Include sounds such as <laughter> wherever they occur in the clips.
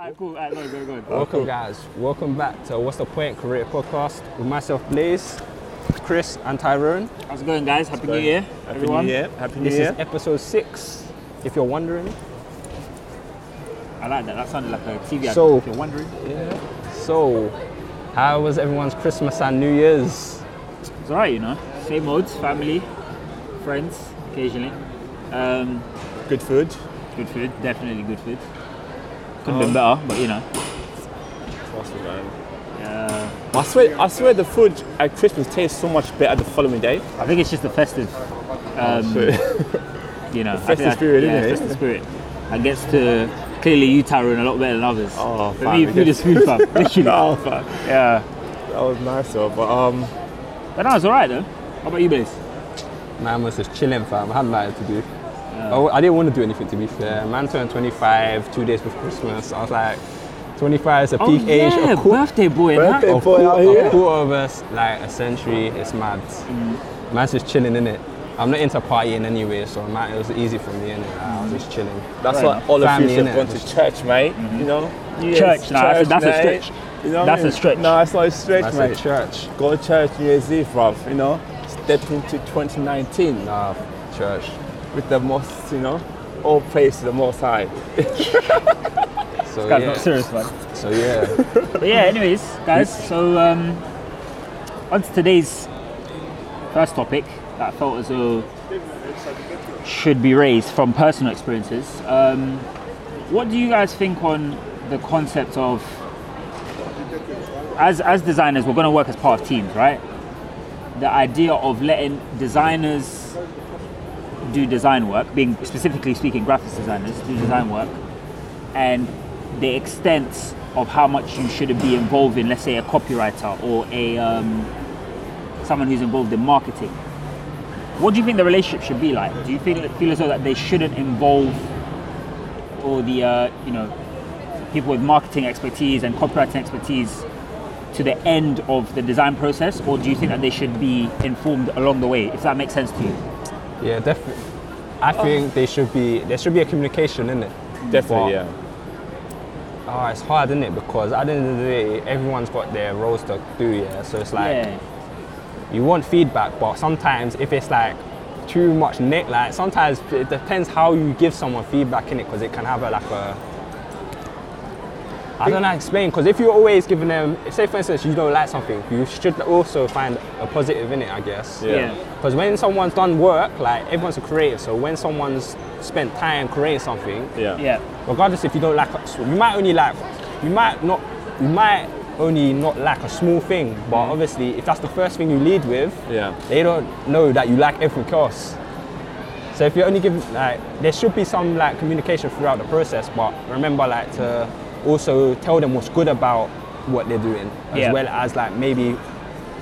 Alright, cool. Alright, go, go, go. Welcome, guys. Welcome back to What's the Point Career Podcast with myself, Blaze, Chris, and Tyrone. How's it going, guys? Happy New Year, Happy everyone. New Year. Happy New This Year. is episode six, if you're wondering. I like that. That sounded like a TV ad. So- if you're wondering. Yeah. So, how was everyone's Christmas and New Year's? It's alright, you know. Same modes, family, friends, occasionally. Um, Good food. good food, definitely good food. Could have been better, but you know. Awesome, man. Uh, I swear, I swear the food at Christmas tastes so much better the following day. I think it's just the festive, um, <laughs> you know, I think festive that- spirit, yeah, isn't it? festive spirit. That gets to clearly you, Tyrone, a lot better than others. Oh, For fam, me, it food gets- is food, fam. <laughs> Literally. no, man. Yeah. That was nice though. But um, But no, it's alright though. How about you, Blaze? Man was just chilling, fam. I had nothing to do. I, I didn't want to do anything, to be fair. Man turned 25 two days before Christmas. I was like, 25 is a oh, peak age. Oh, yeah, A quar- birthday boy. Birthday a boy quarter, out a quarter of us, like a century, it's mad. Mm. Man's just chilling in it. I'm not into partying anyway, so man, it was easy for me, innit? I was just mm. chilling. that's Right. what all of you should innit? have gone to church, mate. You mm-hmm. know. New Church, Year's nah, that's a- that's a stretch. You know That's I mean? a stretch. No, it's not a stretch, That's mate. at church. Go to church New Year's Eve, bruv. You know. Step into 2019 Nah, church. With the most, you know, all praise to the Most High. <laughs> So Guy's yeah. not serious, man. So yeah. But yeah, anyways, guys, so um, on to today's first topic that I felt as though should be raised from personal experiences. Um, what do you guys think on the concept of, as, as designers, we're going to work as part of teams, right? The idea of letting designers do design work, being specifically speaking graphics designers, do design work, and the extent of how much you should be involved in, let's say, a copywriter or a um, someone who's involved in marketing. What do you think the relationship should be like? Do you feel feel as though that they shouldn't involve all the uh, you know people with marketing expertise and copywriting expertise to the end of the design process, or do you think that they should be informed along the way? If that makes sense to you? Yeah, definitely. I oh. think they should be. There should be a communication in it. Definitely, yeah. Oh, it's hard, isn't it? Because at the end of the day, everyone's got their roles to do. Yeah, so it's like yeah. you want feedback, but sometimes if it's like too much nick, like sometimes it depends how you give someone feedback in it, because it can have a like a. I don't know how to explain because if you're always giving them, say for instance you don't like something, you should also find a positive in it, I guess. Yeah. Yeah. Because when someone's done work, like everyone's a creative, so when someone's spent time creating something, Yeah. Yeah. regardless if you don't like, you might only like, you might not, you might only not like a small thing, but mm-hmm. obviously if that's the first thing you lead with, Yeah. they don't know that you like everything else. So if you're only giving, like, there should be some like communication throughout the process, but remember like to also tell them what's good about what they're doing, as Yeah. well as like maybe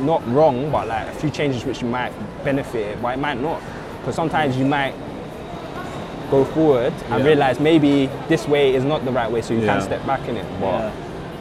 not wrong, but like a few changes which you might benefit, but it might not, because sometimes you might go forward and Yeah. realize maybe this way is not the right way, so you Yeah. can step back in it. But Yeah.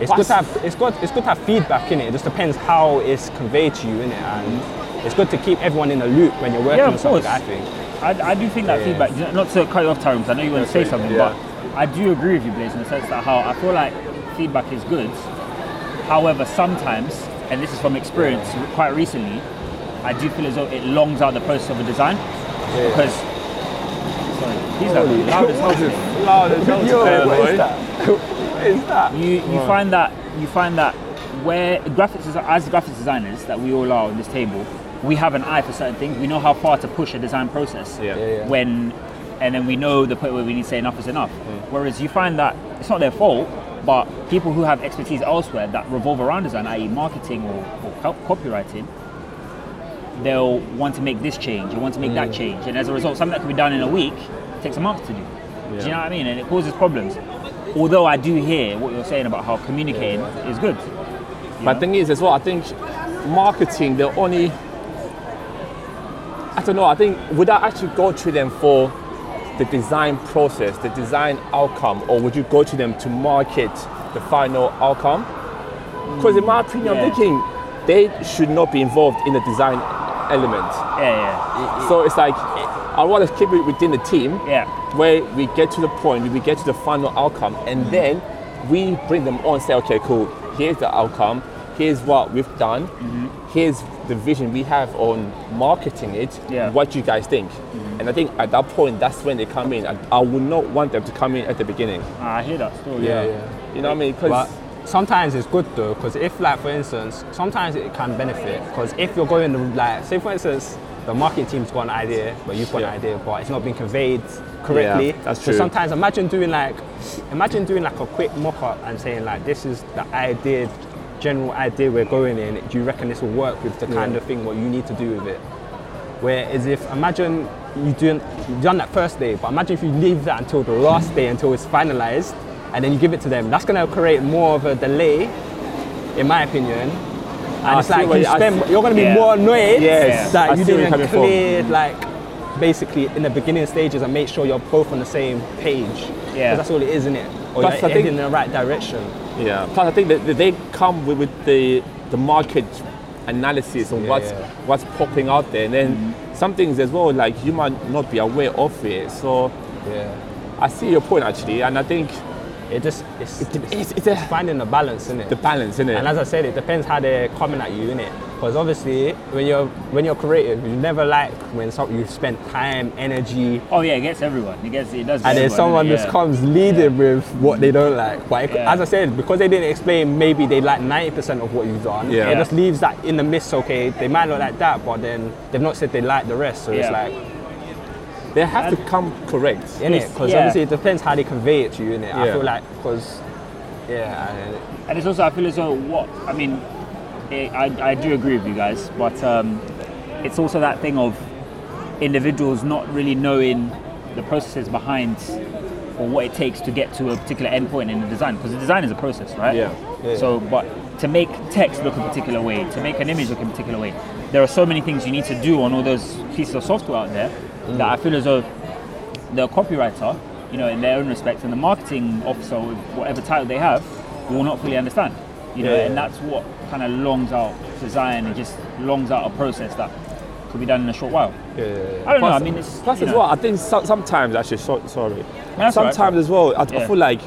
it's good to have it's good it's good to have feedback in it. It just depends how it's conveyed to you in it, and it's good to keep everyone in the loop when you're working Yeah, on something. course. I think. I, I do think that feedback, not to cut you off, because I know you want to say something, but I do agree with you, Blaze, in the sense that how I feel like feedback is good. However, sometimes, and this is from experience quite recently, I do feel as though it longs out the process of a design because. Sorry, he's like loud as hell. Loud as hell Yo, today, what boy. is that? what is that? You you find that you find that where graphics as graphics designers that we all are on this table, we have an eye for certain things. We know how far to push a design process. Yeah. Yeah, yeah. When and then we know the point where we need to say enough is enough. Whereas you find that it's not their fault, but people who have expertise elsewhere that revolve around design, i.e., marketing or, or copywriting, they'll want to make this change or want to make that mm. change, and as a result, something that can be done in a week takes a month to do. Do you know what I mean? And it causes problems. Although I do hear what you're saying about how communicating is good. But know? thing is, as well, I think marketing, they're only. I don't know. I think would I actually go to them for the design process, the design outcome, or would you go to them to market the final outcome? Because in my opinion, Yeah. I'm thinking they should not be involved in the design element. yeah, yeah, So it's like I want to keep it within the team yeah. where we get to the point, we get to the final outcome, and then we bring them on, say, okay, cool. Here's the outcome. Here's what we've done. Mm-hmm. Here's the vision we have on marketing it. Yeah. What do you guys think? And I think at that point, that's when they come in. I, I would not want them to come in at the beginning. Ah, I hear that story. Yeah, Yeah. yeah. You know what I mean? But Because sometimes it's good though, because if, like, for instance, sometimes it can benefit. Because if you're going to, like, say, for instance, the marketing team's got an idea, but you've got Yeah. an idea, but it's not been conveyed correctly. Yeah, that's so true. sometimes imagine doing like, imagine doing like a quick mock-up and saying like, this is the idea, general idea we're going in. Do you reckon this will work with the kind Yeah. of thing what you need to do with it? Whereas if imagine you doing you've done that first day, but imagine if you leave that until the last day until it's finalized, and then you give it to them. That's gonna create more of a delay, in my opinion. And I it's like you you- I spend, see- you're gonna be Yeah. more annoyed Yes, that I you see where you're didn't clear like basically in the beginning stages and make sure you're both on the same page. Yeah. that's all it is, isn't it? Or Plus, you're I think- heading in the right direction. Yeah. Plus, I think that they come with, with the the market analysis on Yeah, what's yeah. what's popping out there, and then mm-hmm. some things as well. Like you might not be aware of it. So Yeah. I see your point actually, and I think It just it's, it's, it's, it's a, finding the balance, isn't it? the balance, isn't it? And as I said, it depends how they're coming at you, in it. Because obviously, when you're when you're creative, you never like when some, you spend time, energy, Oh yeah, it gets everyone. It gets it does. And then everyone, someone yeah. just comes leading with what they don't like. But it, Yeah. as I said, because they didn't explain, maybe they like 90% of what you've done. Yeah. It just leaves that in the midst. Okay, they might not like that, but then they've not said they like the rest. So it's like, they have to come correct. in it, because yeah. obviously it depends how they convey it to you, innit? I Yeah. feel like because yeah, and And it's also, I feel as though what I mean, it, I, I do agree with you guys, but um, it's also that thing of individuals not really knowing the processes behind or what it takes to get to a particular endpoint in the design, because the design is a process, right? Yeah. Yeah. So, but to make text look a particular way, to make an image look a particular way, there are so many things you need to do on all those pieces of software out there that I feel as though the copywriter, you know, in their own respect, and the marketing officer, with whatever title they have, will not fully understand. You know, Yeah. and that's what kind of longs out design and just longs out a process that could be done in a short while. yeah, I don't know. I mean, it's Plus, as know, well, I think so, sometimes actually, so, sorry, That's all right. sometimes as well, I, I feel like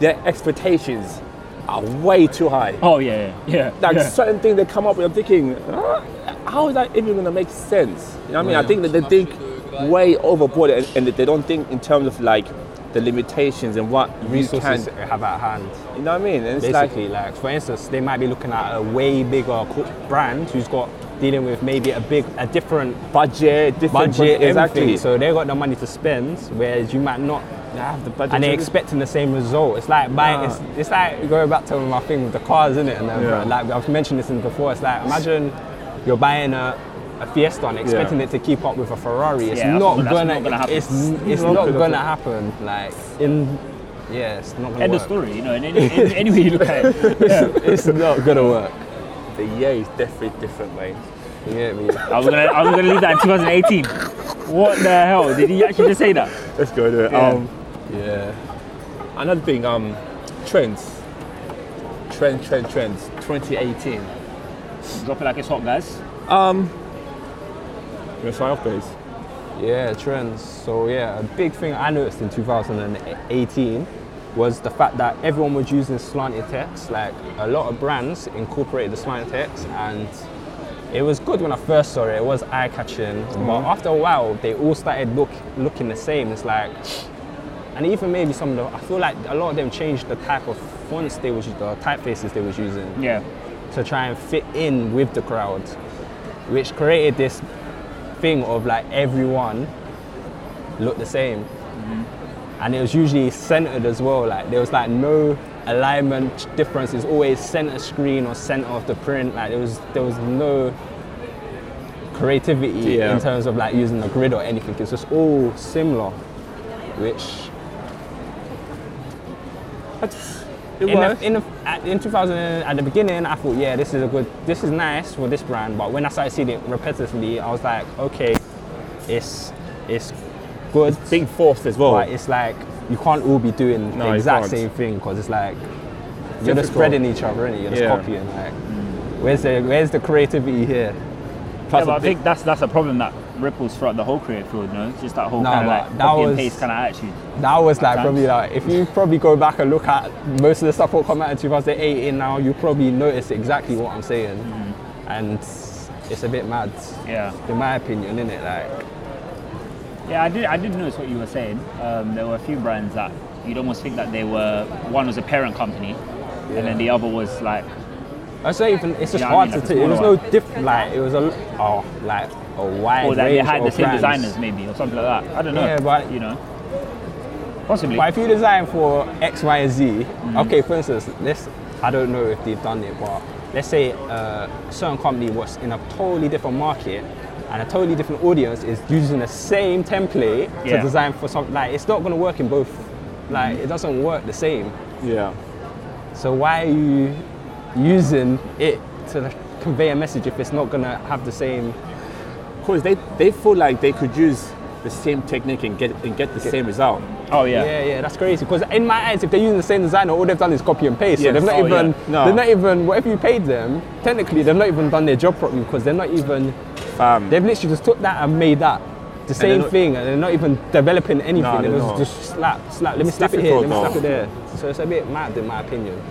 their expectations are way too high. Oh yeah, yeah, yeah. Like yeah. certain things they come up with, I'm thinking, "Huh? how is that even gonna make sense? You know what I mean? I think that they think way overboard and, and they don't think in terms of like the limitations and what you can. resources they have at hand. You know what I mean? And it's Basically, like, like, for instance, they might be looking at a way bigger brand who's got dealing with maybe a big, a different budget, different budget, exactly. everything. So they got the money to spend, whereas you might not. Have the budget. And they're expecting the same result. It's like buying. Nah. It's, it's like going back to my thing with the cars, isn't it? And then, Yeah. like I've mentioned this in before. It's like imagine you're buying a, a Fiesta and expecting Yeah. it to keep up with a Ferrari. It's Yeah, not, not- gonna. not gonna happen. It's it's Not not gonna gonna happen. Like in. Yeah, it's not gonna End work. of story. You know, in any, in any way you look at it. <laughs> Yeah. It's not gonna work. the year is definitely different, mate. Yeah, me? I was gonna, I was gonna leave that in 2018. What the hell? Did he actually just say that? Let's go there. Yeah. Um, Yeah. another thing, um, trends. Trend, trend, trends. 2018. Drop it like it's hot, guys. Um, you want to start off, please? Yeah, trends. So yeah, a big thing I noticed in 2018 was the fact that everyone was using slanted text. Like a lot of brands incorporated the slanted text, and it was good when I first saw it. It was eye-catching, mm-hmm. but after a while, they all started look looking the same. It's like, and even maybe some of the, I feel like a lot of them changed the type of fonts they was, the typefaces they was using Yeah. to try and fit in with the crowd, which created this thing of like everyone looked the same. Mm-hmm. And it was usually centered as well. Like there was like no alignment difference. It's always center screen or center of the print. Like there was there was no creativity Yeah. in terms of like using a grid or anything. It's just all similar, which It in, was. the, in, the, at, in 2000 at the beginning I thought yeah this is a good this is nice for this brand but when I started seeing it repetitively I was like okay it's it's good Being forced as well. but it's like you can't all be doing No, the exact same thing because it's like you're just spreading each other and you're just Yeah. copying like where's the where's the creativity here Plus yeah, but I think that's that's a problem that ripples throughout the whole creative field. No, just that whole Nah, kind of like that was- and paste kind of attitude. That was like times. probably like if you probably go back and look at most of the stuff that come out in 2018 now, you probably notice exactly what I'm saying, Mm-hmm. and it's a bit mad, Yeah. in my opinion, isn't it? Like, Yeah, I did. I did notice what you were saying. Um, there were a few brands that you'd almost think that they were. One was a parent company, and then the other was like I say even it's just Yeah, I hard mean, to like a tell. It was no different. Like it was a oh like a wide or that they range had the same brands. designers maybe or something like that. I don't know. Yeah, but- you know, possibly. But if you design for X, Y, Z, Mm-hmm. okay, for instance, let's, I don't know if they've done it, but let's say uh, a certain company was in a totally different market and a totally different audience is using the same template Yeah. to design for something, like, it's not going to work in both. Like, it doesn't work the same. Yeah. So why are you using it to convey a message if it's not going to have the same? Because they, they feel like they could use the same technique and get and get the same result. oh yeah. Yeah, yeah, that's crazy. Because in my eyes, if they're using the same designer, all they've done is copy and paste. Yes. So they've not Oh, even, yeah. No. they're not even, whatever you paid them, technically they've not even done their job properly because they're not even, Um, they've literally just took that and made that the same not- thing, and they're not even developing anything. No, it they're was not. just slap, slap. Let me It's slap it here. Let me difficult, slap it there. So it's a bit mad in my opinion.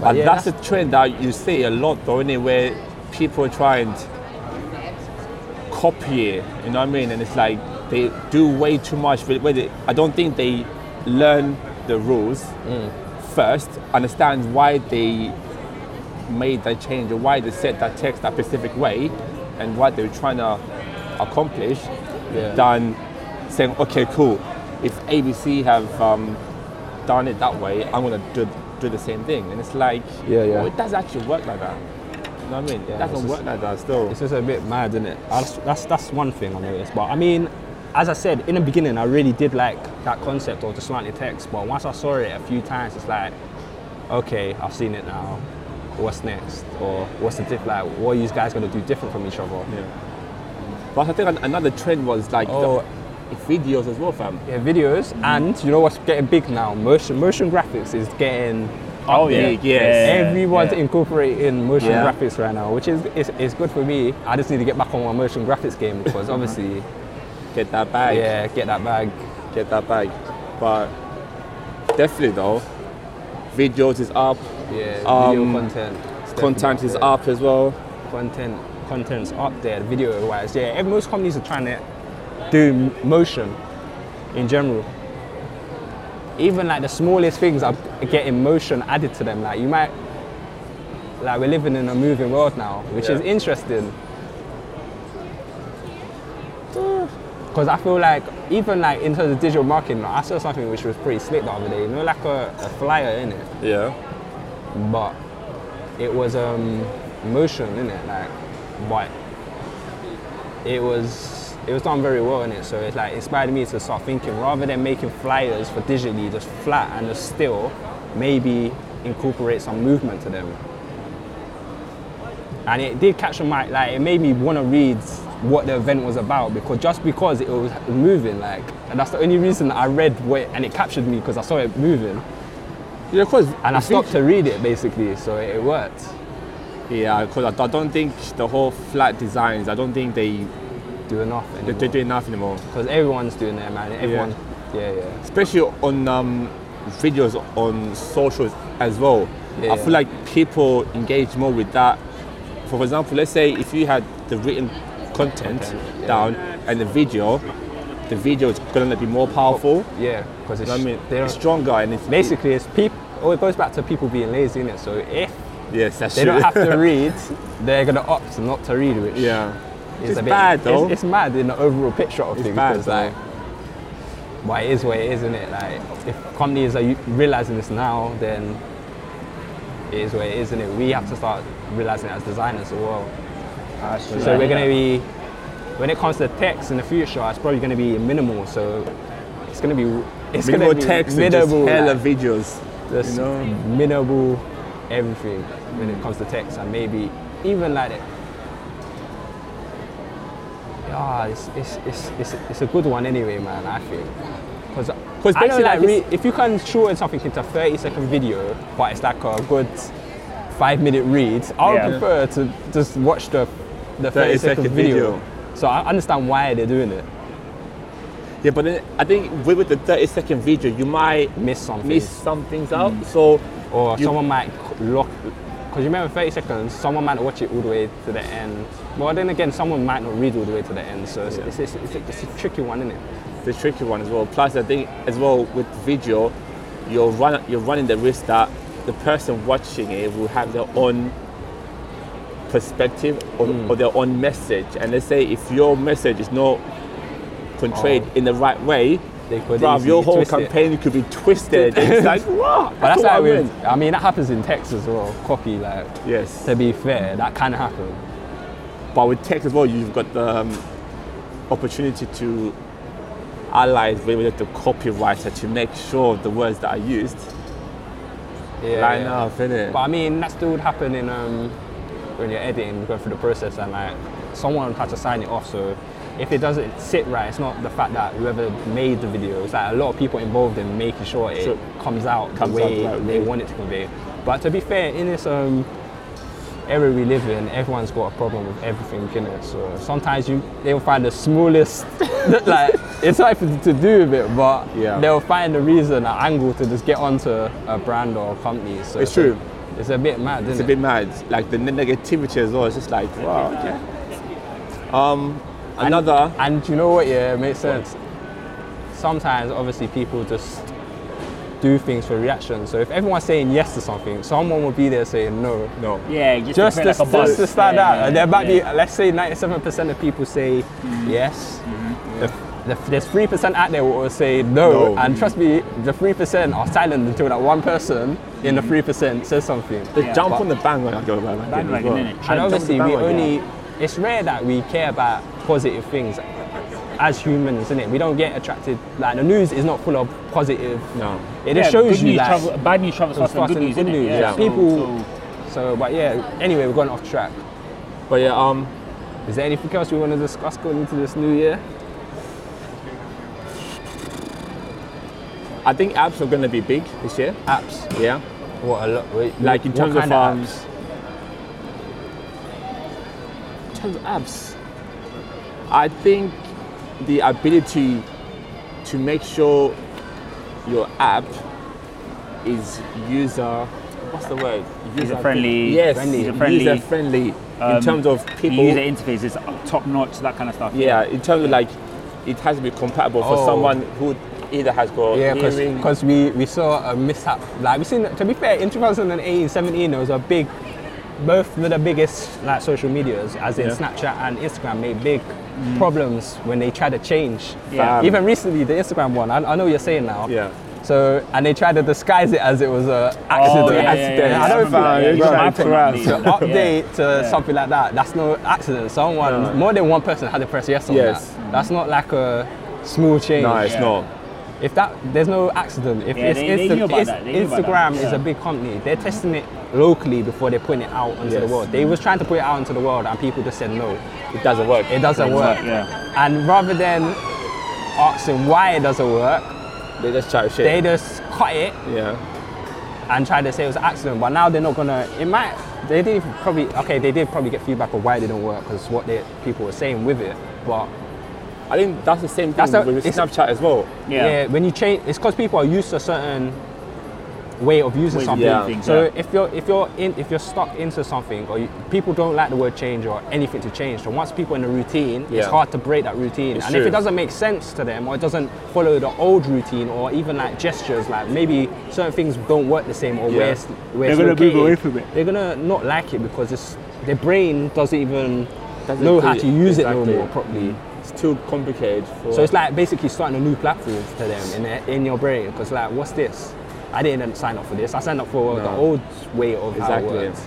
But yeah, that's a trend that you see a lot though, innit, where people try and copy it, you know what I mean? And it's like they do way too much But with it. I don't think they learn the rules Mm. first, understand why they made that change or why they set that text that specific way and what they were trying to accomplish Yeah. than saying, okay, cool, if ABC have um, done it that way, I'm gonna do, do the same thing. And it's like, Yeah, yeah. well, it doesn't actually work like that. You know what I mean? Yeah, doesn't work just- like that still. It's just a bit mad, isn't it? That's, that's that's one thing I noticed. But I mean, as I said in the beginning, I really did like that concept of the slanted text. But once I saw it a few times, it's like, okay, I've seen it now. What's next? Or what's the diff? Like, what are you guys gonna do different from each other? Yeah. But I think another trend was like Oh. the videos as well, fam. Yeah, videos, and you know what's getting big now? Motion motion graphics is getting Oh up yeah. Yes. Everyone's yeah. incorporating motion Yeah. graphics right now, which is, is is good for me. I just need to get back on my motion graphics game because obviously, <laughs> Get that bag. yeah, get that bag. Get that bag. But definitely though, videos is up, Yeah, Um, video content. Content is up as well. Content, content's up there. Video wise, yeah. Most companies are trying to do motion in general. Even like the smallest things are getting motion added to them. Like you might, like we're living in a moving world now, which is interesting. Because I feel like even like in terms of digital marketing, I saw something which was pretty slick the other day. You know, like a, a flyer in it Yeah. but it was um, motion in it, like, but it was it was done very well in it. So it's like inspired me to start thinking rather than making flyers for digitally just flat and just still, maybe incorporate some movement to them. And it did catch my like it made me want to read what the event was about because just because it was moving like and that's the only reason I read what and it captured me because I saw it moving Yeah, because and I stopped to read it basically so it worked. Yeah, because I, I don't think the whole flat designs. I don't think they do enough they, anymore. they do enough anymore. Because everyone's doing that, man. Everyone, yeah, yeah. especially on um, videos on socials as well. Yeah. I feel like people engage more with that. For example, let's say if you had the written content Content, yeah. down and the video, the video is going to be more powerful. Yeah, because You it's, know I mean, they it's stronger and it's basically it's people. Oh, it goes back to people being lazy, innit? So if yes, that's they true. don't have to <laughs> read, they're gonna opt not to read, which yeah, is it's a bit bad though. It's, it's mad in the overall picture of It's things. bad, because, like, but it is what it is, isn't it? Like, if companies are realizing this now, then it is what it is, isn't it? We have to start realizing it as designers as well. So we're going to be, when it comes to text in the future, it's probably going to be minimal. So it's going to be, it's gonna be text and just minimal, hella like, videos. just you know? minimal everything when it comes to text, and maybe even like it. Yeah, it's, it's, it's, it's, it's a good one anyway, man. I think because 'Cause I know basically, like like, if you can shorten something into a 30 second video, but it's like a good five minute read, I would Yeah. prefer to just watch the the 30, 30 second second video. video. So I understand why they're doing it. Yeah, but then I think with with the 30 second video, you might Miss something. miss some things out. Mm. So or You- someone might lock because you remember 30 seconds someone might watch it all the way to the end well then again someone might not read all the way to the end so it's, Yeah. it's, it's, it's, a, it's a tricky one isn't it the tricky one as well. Plus, I think as well with video, you're run you're running the risk that the person watching it will have their own perspective or, Hmm. or their own message. And let's say if your message is not portrayed Oh. in the right way, they could bruv, your whole twist it. campaign could be twisted. <laughs> it's like, what? but that's what I like with. I mean that happens in text as well copy like Yes. to be fair that can happen But with text as well, you've got the um, opportunity to allies with the copywriter to make sure the words that are used yeah, line yeah. up, innit? but I mean that still would happen in um, when you're editing going through the process and like someone had to sign it off so if it doesn't sit right it's not the fact that whoever made the video it's like a lot of people involved in making sure it Sure. comes out Comes the way out right they way. want it to convey but to be fair in this um, era we live in everyone's got a problem with everything in it so sometimes you they'll find the smallest <laughs> like it's nothing to do with it but Yeah. they'll find a reason an angle to just get onto a brand or a company so It's true. it's a bit mad isn't it's a bit mad. Like the negativity as well. It's just like, wow, okay. Um, another. And you know what? Yeah, it makes sense. Sometimes, obviously, people just do things for reaction. So if everyone's saying yes to something, someone will be there saying no. No. Yeah, just, Just to, to, create like a buzz. just to start Yeah, that, yeah, and there might yeah. be, let's say, 97% of people say mm-hmm. yes. Mm-hmm. The, the, there's 3% out there who will say no, No. and trust me, the 3% are silent until that one person in the mm-hmm. 3% says something. They Yeah. jump But- on the bandwagon. Bandwagon Bandwagon, as well. innit? And jump on the obviously, we bandwagon. only, it's rare that we care about positive things as humans, isn't it? We don't get attracted, like the news is not full of positive. No. It Yeah, just shows good you news like, travel, bad news travels faster than faster good news, good news, Yeah. yeah. so- People- so- so, but yeah, anyway, we're going off track. But yeah, um, Is there anything else we want to discuss going into this new year? I think apps are going to be big this year. Apps. Yeah. What a lot. wait, Like in terms of, kind um, apps? In terms of apps, I think the ability to make sure your app is user. What's the word? User-friendly, Yes, friendly. user-friendly, User friendly. um, in terms of The people. user interface is top notch, that kind of stuff. Yeah, in terms of like, it has to be compatible for Oh. someone who either has got Yeah, because we, we saw a mishap. Like we seen, to be fair, in 2018, 17, there was a big, both of the biggest like social medias, as in Yeah. Snapchat and Instagram, made big problems when they tried to change. Yeah. Even recently, the Instagram one, I, I know what you're saying now. yeah. So and they tried to disguise it as it was a accident. Oh, yeah, yeah, accident. yeah, yeah. I don't remember feel- yeah, yeah, bro, it's problem, right. please. to update to Yeah. something like that, that's no accident. Someone, No. more than one person had to press yes on Yes. that. That's not like a small change. No, it's Yeah. not. If that there's no accident, if Yeah, it's they- they it's- that, they knew about Instagram that, is yeah. a big company, they're testing it locally before they're putting it out into Yes. the world. They was trying to put it out into the world and people just said no, It doesn't work. it doesn't work. Yeah. And rather than asking why it doesn't work, They just try to shit. they just cut it yeah. and tried to say it was an accident. But now they're not gonna. It might. They did probably. Okay, they did probably get feedback of why it didn't work because what they, people were saying with it. But I think that's the same thing That's a- with Snapchat as well. Yeah. yeah, when you change, it's because people are used to a certain way of using Ways of something. doing things, so yeah. if you're if you're in if you're stuck into something or you, people don't like the word change or anything to change, so once people in a routine, it's hard to break that routine. It's and if it doesn't make sense to them or it doesn't follow the old routine or even like gestures, like maybe certain things don't work the same or Yeah. where it's, where They're gonna move away from it. They're gonna not like it because it's their brain doesn't even Doesn't know how to use it no more properly. Mm. It's too complicated for. So it's like basically starting a new platform to them in their, in your brain. Because like, what's this? I didn't sign up for this. I signed up for the old way of how it works.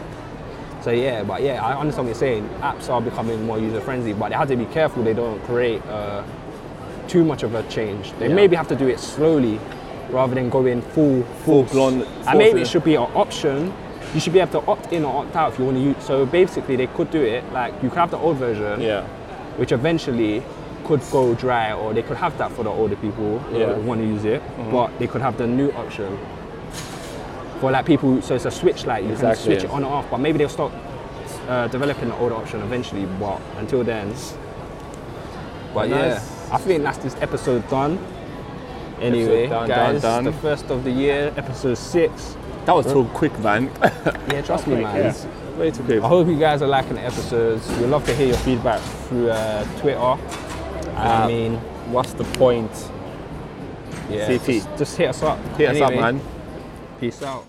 So yeah, but yeah, I understand what you're saying. Apps are becoming more user friendly, but they have to be careful they don't create uh, too much of a change. They Yeah. maybe have to do it slowly rather than going full Full force. blown- And maybe it should be an option. You should be able to opt in or opt out if you want to use. So basically, they could do it like you could have the old version, yeah. Which eventually could go dry, or they could have that for the older people Yeah. who want to use it, but they could have the new option for like people. So it's a switch like you Exactly. can switch it on and off, but maybe they'll start uh, developing the older option eventually. But until then, But Nice. yeah, I think that's this episode done. Anyway, done, guys, done, the first of the year, episode six. That was so quick, man. <laughs> Yeah, trust me, man. It's way too. I hope you guys are liking the episodes. We'd love to hear your feedback through uh, Twitter. And I mean, What's the point? yeah, CT. just, just hit us up. Hit us up, man. Peace out.